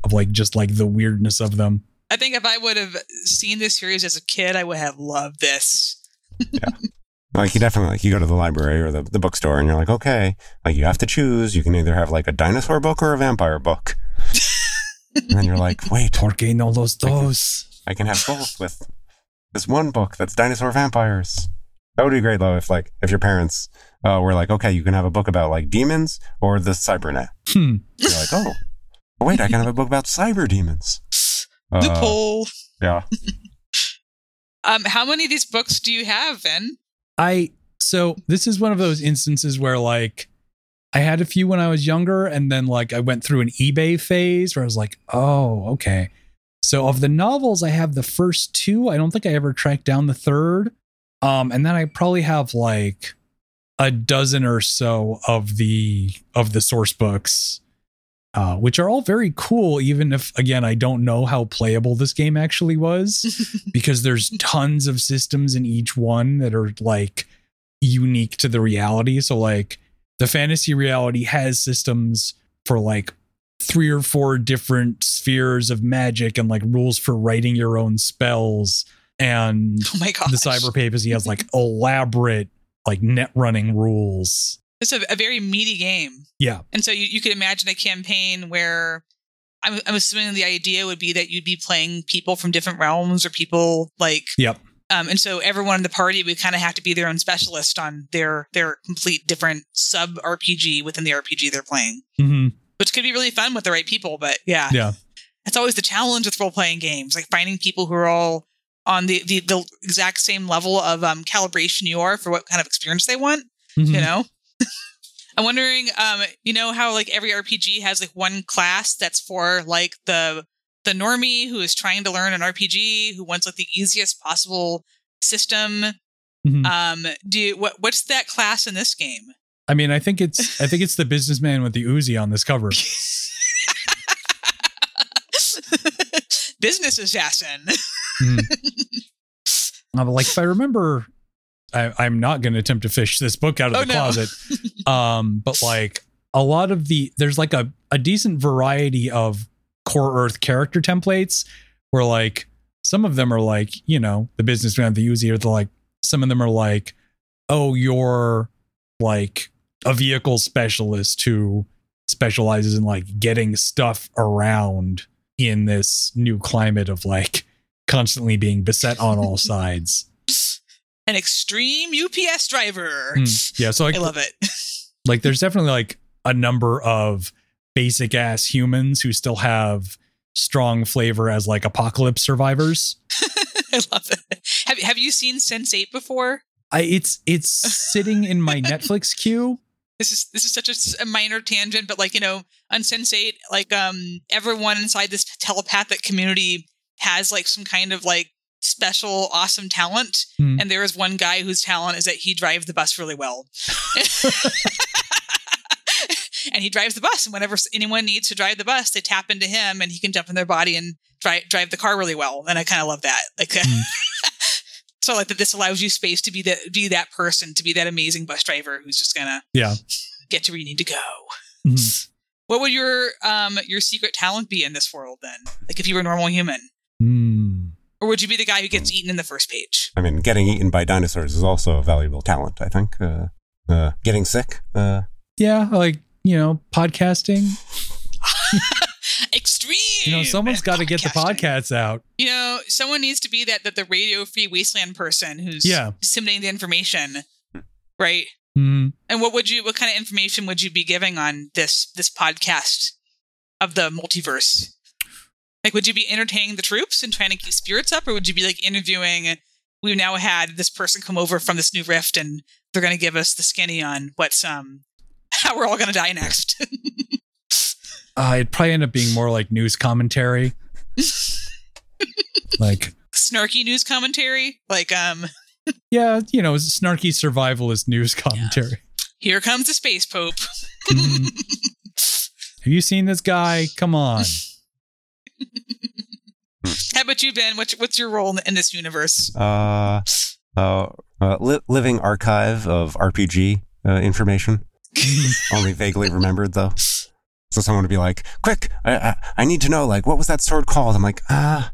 S1: of like just like the weirdness of them.
S3: I think if I would have seen this series as a kid, I would have loved this.
S2: yeah. Like you definitely like you go to the library or the, the bookstore and you're like, okay, like you have to choose. You can either have like a dinosaur book or a vampire book. and then you're like, wait,
S1: Porque no los dos.
S2: I can, I can have both with this one book that's dinosaur vampires. That would be great though if like if your parents uh, were like, okay, you can have a book about like demons or the cybernet. Hmm. You're like, oh, wait, I can have a book about cyber demons.
S3: Uh, Loophole.
S2: Yeah.
S3: um, how many of these books do you have, Ben?
S1: I so this is one of those instances where like I had a few when I was younger, and then like I went through an eBay phase where I was like, oh, okay. So of the novels, I have the first two. I don't think I ever tracked down the third. Um, and then I probably have like a dozen or so of the of the source books. uh, which are all very cool. Even if, again, I don't know how playable this game actually was, because there's tons of systems in each one that are like unique to the reality. So, like, the fantasy reality has systems for like three or four different spheres of magic and like rules for writing your own spells. And
S3: oh my god,
S1: the cyber papacy has like elaborate like net running rules.
S3: It's a, a very meaty game.
S1: Yeah.
S3: And so you, you could imagine a campaign where I'm, I'm assuming the idea would be that you'd be playing people from different realms or people like
S1: Yep.
S3: Um, and so everyone in the party would kind of have to be their own specialist on their their complete different sub RPG within the RPG they're playing,
S1: Mm-hmm.
S3: Which could be really fun with the right people. But yeah,
S1: Yeah.
S3: that's always the challenge with role playing games, like finding people who are all on the, the the exact same level of um, calibration you are for what kind of experience they want.
S1: Mhm.
S3: You know. I'm wondering, um, you know how like every RPG has like one class that's for like the the normie who is trying to learn an RPG, who wants like the easiest possible system.
S1: Mhm.
S3: Um, do you, what what's that class in this game?
S1: I mean, I think it's I think it's the businessman with the Uzi on this cover.
S3: Business assassin.
S1: Mhm. Uh, like if I remember, I, I'm not going to attempt to fish this book out of
S3: Oh,
S1: the
S3: no.
S1: closet. Um, but like a lot of the there's like a a decent variety of core Earth character templates where like some of them are like you know the businessman, with the Uzi, or the like some of them are like oh you're like a vehicle specialist who specializes in like getting stuff around in this new climate of like constantly being beset on all sides.
S3: An extreme UPS driver.
S1: Mm, yeah, so like
S3: I love it.
S1: like there's definitely like a number of basic ass humans who still have strong flavor as like apocalypse survivors.
S3: I love it. Have have you seen Sense Eight before?
S1: I it's it's sitting in my Netflix queue.
S3: This is this is such a minor tangent, but like you know, on Sense Eight, like um, everyone inside this telepathic community has like some kind of like special awesome talent,
S1: Hmm.
S3: and there is one guy whose talent is that he drives the bus really well. and he drives the bus, and whenever anyone needs to drive the bus, they tap into him, and he can jump in their body and drive drive the car really well. And I kind of love that. Like,
S1: Hmm.
S3: so like that this allows you space to be that be that person, to be that amazing bus driver who's just gonna
S1: Yeah.
S3: get to where you need to go.
S1: Mhm.
S3: What would your um your secret talent be in this world then? Like if you were a normal human,
S1: Mm.
S3: or would you be the guy who gets eaten in the first page?
S2: I mean, getting eaten by dinosaurs is also a valuable talent. I think. Uh, uh, getting sick. Uh,
S1: Yeah, like you know, podcasting.
S3: Extreme.
S1: You know, someone's got to get the podcasts out.
S3: You know, someone needs to be that that the radio free wasteland person who's
S1: Yeah.
S3: disseminating the information, right?
S1: Mm.
S3: And what would you? What kind of information would you be giving on this this podcast of the multiverse? Like, would you be entertaining the troops and trying to keep spirits up, or would you be like interviewing? We've now had this person come over from this new rift, and they're going to give us the skinny on what's um how we're all going to die next.
S1: Uh, it'd probably end up being more like news commentary. like,
S3: Snarky news commentary, like um,
S1: yeah, you know, snarky survivalist news commentary.
S3: here comes the space pope.
S1: Mhm. Have you seen this guy? Come on.
S3: How about you, Ben? What's what's your role in, in this universe?
S2: uh, uh, uh, li- living archive of RPG uh, information. Only vaguely remembered though. So someone would be like, "Quick, I, I I need to know like what was that sword called?" I'm like, "Ah,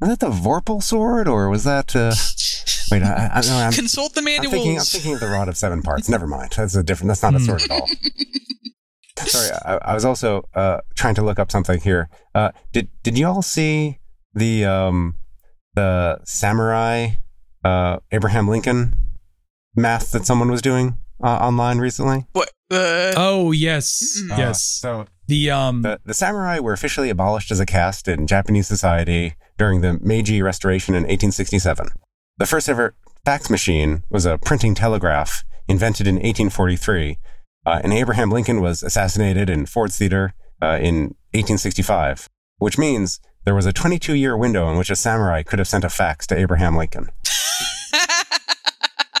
S2: was that the Vorpal sword or was that?" Uh... Wait, I, I, no, I'm,
S3: Consult the
S2: I'm thinking. I'm thinking of the rod of seven parts. Never mind. That's a different. That's not a sword at all. Sorry, I, I was also uh, trying to look up something here. Uh, did Did you all see the um the samurai uh, Abraham Lincoln math that someone was doing uh, online recently?
S3: what? Uh,
S1: Oh yes,
S2: Uh,
S1: yes.
S2: so
S1: The um,
S2: the, the samurai were officially abolished as a caste in Japanese society during the Meiji Restoration in 1867. The first ever fax machine was a printing telegraph invented in 1843, uh, and Abraham Lincoln was assassinated in Ford's Theater uh, in 1865, which means there was a 22 year window in which a samurai could have sent a fax to Abraham Lincoln.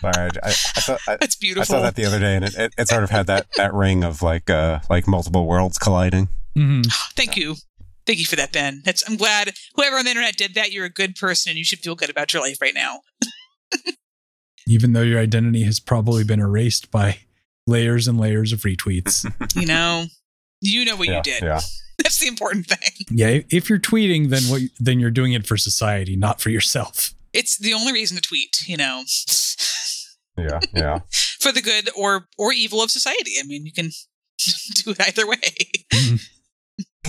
S2: Sorry, I, I, I, thought, I,
S3: That's
S2: I saw that the other day, and it, it, it sort of had that, that ring of like uh, like multiple worlds colliding.
S1: Mhm.
S3: Thank you. Thank you for that, Ben. That's I'm glad whoever on the internet did that, you're a good person and you should feel good about your life right now.
S1: Even though your identity has probably been erased by layers and layers of retweets.
S3: You know, you know what
S2: yeah,
S3: you did.
S2: yeah.
S3: That's the important thing.
S1: yeah, if you're tweeting, then what? Then you're doing it for society, not for yourself.
S3: It's the only reason to tweet, you know.
S2: Yeah, yeah.
S3: For the good or or evil of society. I mean, you can do it either way.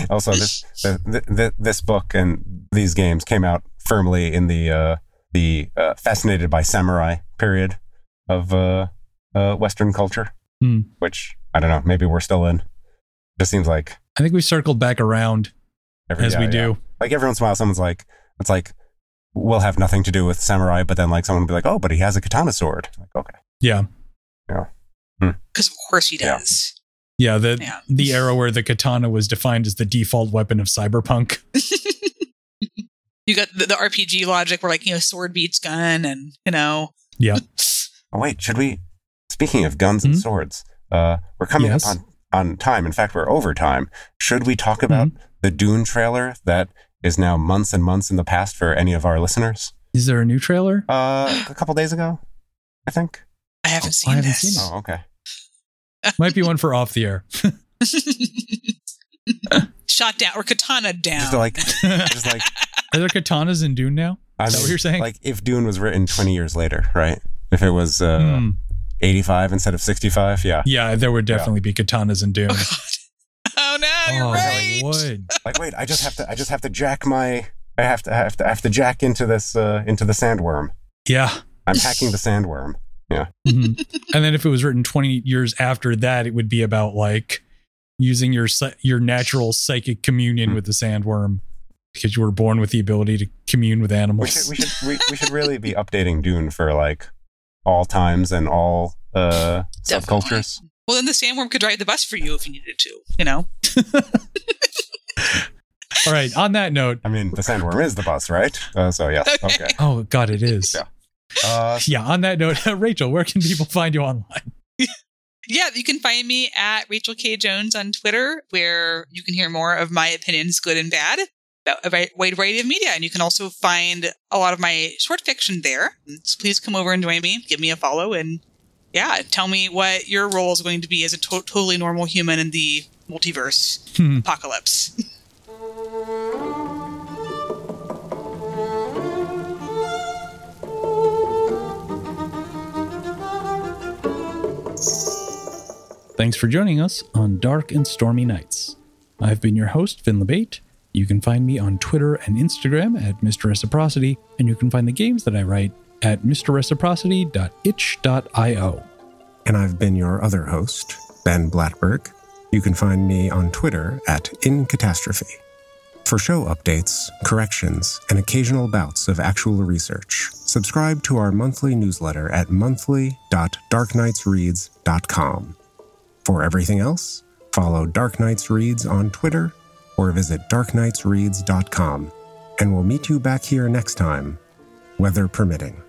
S2: Also, this the, the, this book and these games came out firmly in the uh, the uh, fascinated by samurai period of uh, uh, Western culture,
S1: Hmm.
S2: which I don't know. Maybe we're still in. Just seems like
S1: I think we circled back around
S2: every,
S1: as
S2: yeah,
S1: we
S2: yeah.
S1: do.
S2: Like every once in a while, someone's like, "It's like we'll have nothing to do with samurai," but then like someone will be like, "Oh, but he has a katana sword." Like, okay,
S1: Yeah, Yeah.
S3: Because of course he does.
S1: yeah. The
S3: Yeah.
S1: the era where the katana was defined as the default weapon of cyberpunk.
S3: You got the, the RPG logic where like, you know, sword beats gun and, you know,
S1: Yeah.
S2: Oh wait, should we? Speaking of guns and
S1: Hmm?
S2: swords, uh, we're coming
S1: Yes.
S2: up on on time. In fact, we're over time. Should we talk about
S1: Mm-hmm.
S2: the Dune trailer that is now months and months in the past for any of our listeners?
S1: Is there a new trailer?
S2: Uh, a couple days ago, I think.
S3: I haven't
S1: Oh,
S3: seen
S1: I haven't
S3: this.
S1: seen
S2: Oh, okay.
S1: Might be one for off the air.
S3: Shot down or katana down.
S2: Just like,
S1: Are
S2: just like,
S1: there katanas in Dune now?
S2: I
S1: Is that what you're saying?
S2: Like, if Dune was written twenty years later, right? If it was uh,
S1: Hmm.
S2: eighty-five instead of sixty-five, yeah.
S1: Yeah, there would definitely be katanas in Dune.
S3: oh no, you're
S1: oh,
S3: right.
S1: would.
S2: Like, wait, I just have to, I just have to jack my, I have to, I have to, I have to jack into this, uh, into the sandworm.
S1: Yeah.
S2: I'm hacking the sandworm.
S1: Mhm. and then if it was written 20 years after that, it would be about like using your your natural psychic communion
S2: Hmm.
S1: with the sandworm because you were born with the ability to commune with
S2: We
S1: animals.
S2: should, we should, we, we should really be updating Dune for like all times and all uh, subcultures.
S3: Well, then the sandworm could drive the bus for you if you needed to, you know?
S1: All right. On that note,
S2: I mean, the sandworm is the bus, right? Uh, so yes,
S3: Okay.
S2: okay.
S1: oh God, it is.
S2: Yeah. Uh,
S1: Yeah. On that note, Rachael, where can people find you online?
S3: Yeah, you can find me at Rachael K. Jones on Twitter, where you can hear more of my opinions, good and bad, about a wide variety of media. And you can also find a lot of my short fiction there. So please come over and join me, give me a follow, and yeah, tell me what your role is going to be as a to- totally normal human in the multiverse
S1: Hmm.
S3: apocalypse.
S1: Thanks for joining us on Dark and Stormy Nights. I've been your host, Vin LaBate. You can find me on Twitter and Instagram at Mr. Reciprocity, and you can find the games that I write at mrreciprocity.itch.io.
S4: And I've been your other host, Ben Blattberg. You can find me on Twitter at InCatastrophe. For show updates, corrections, and occasional bouts of actual research, subscribe to our monthly newsletter at monthly.darkknightsreads.com. For everything else, follow Dark Knights Reads on Twitter or visit darkknightsreads.com, and we'll meet you back here next time, weather permitting.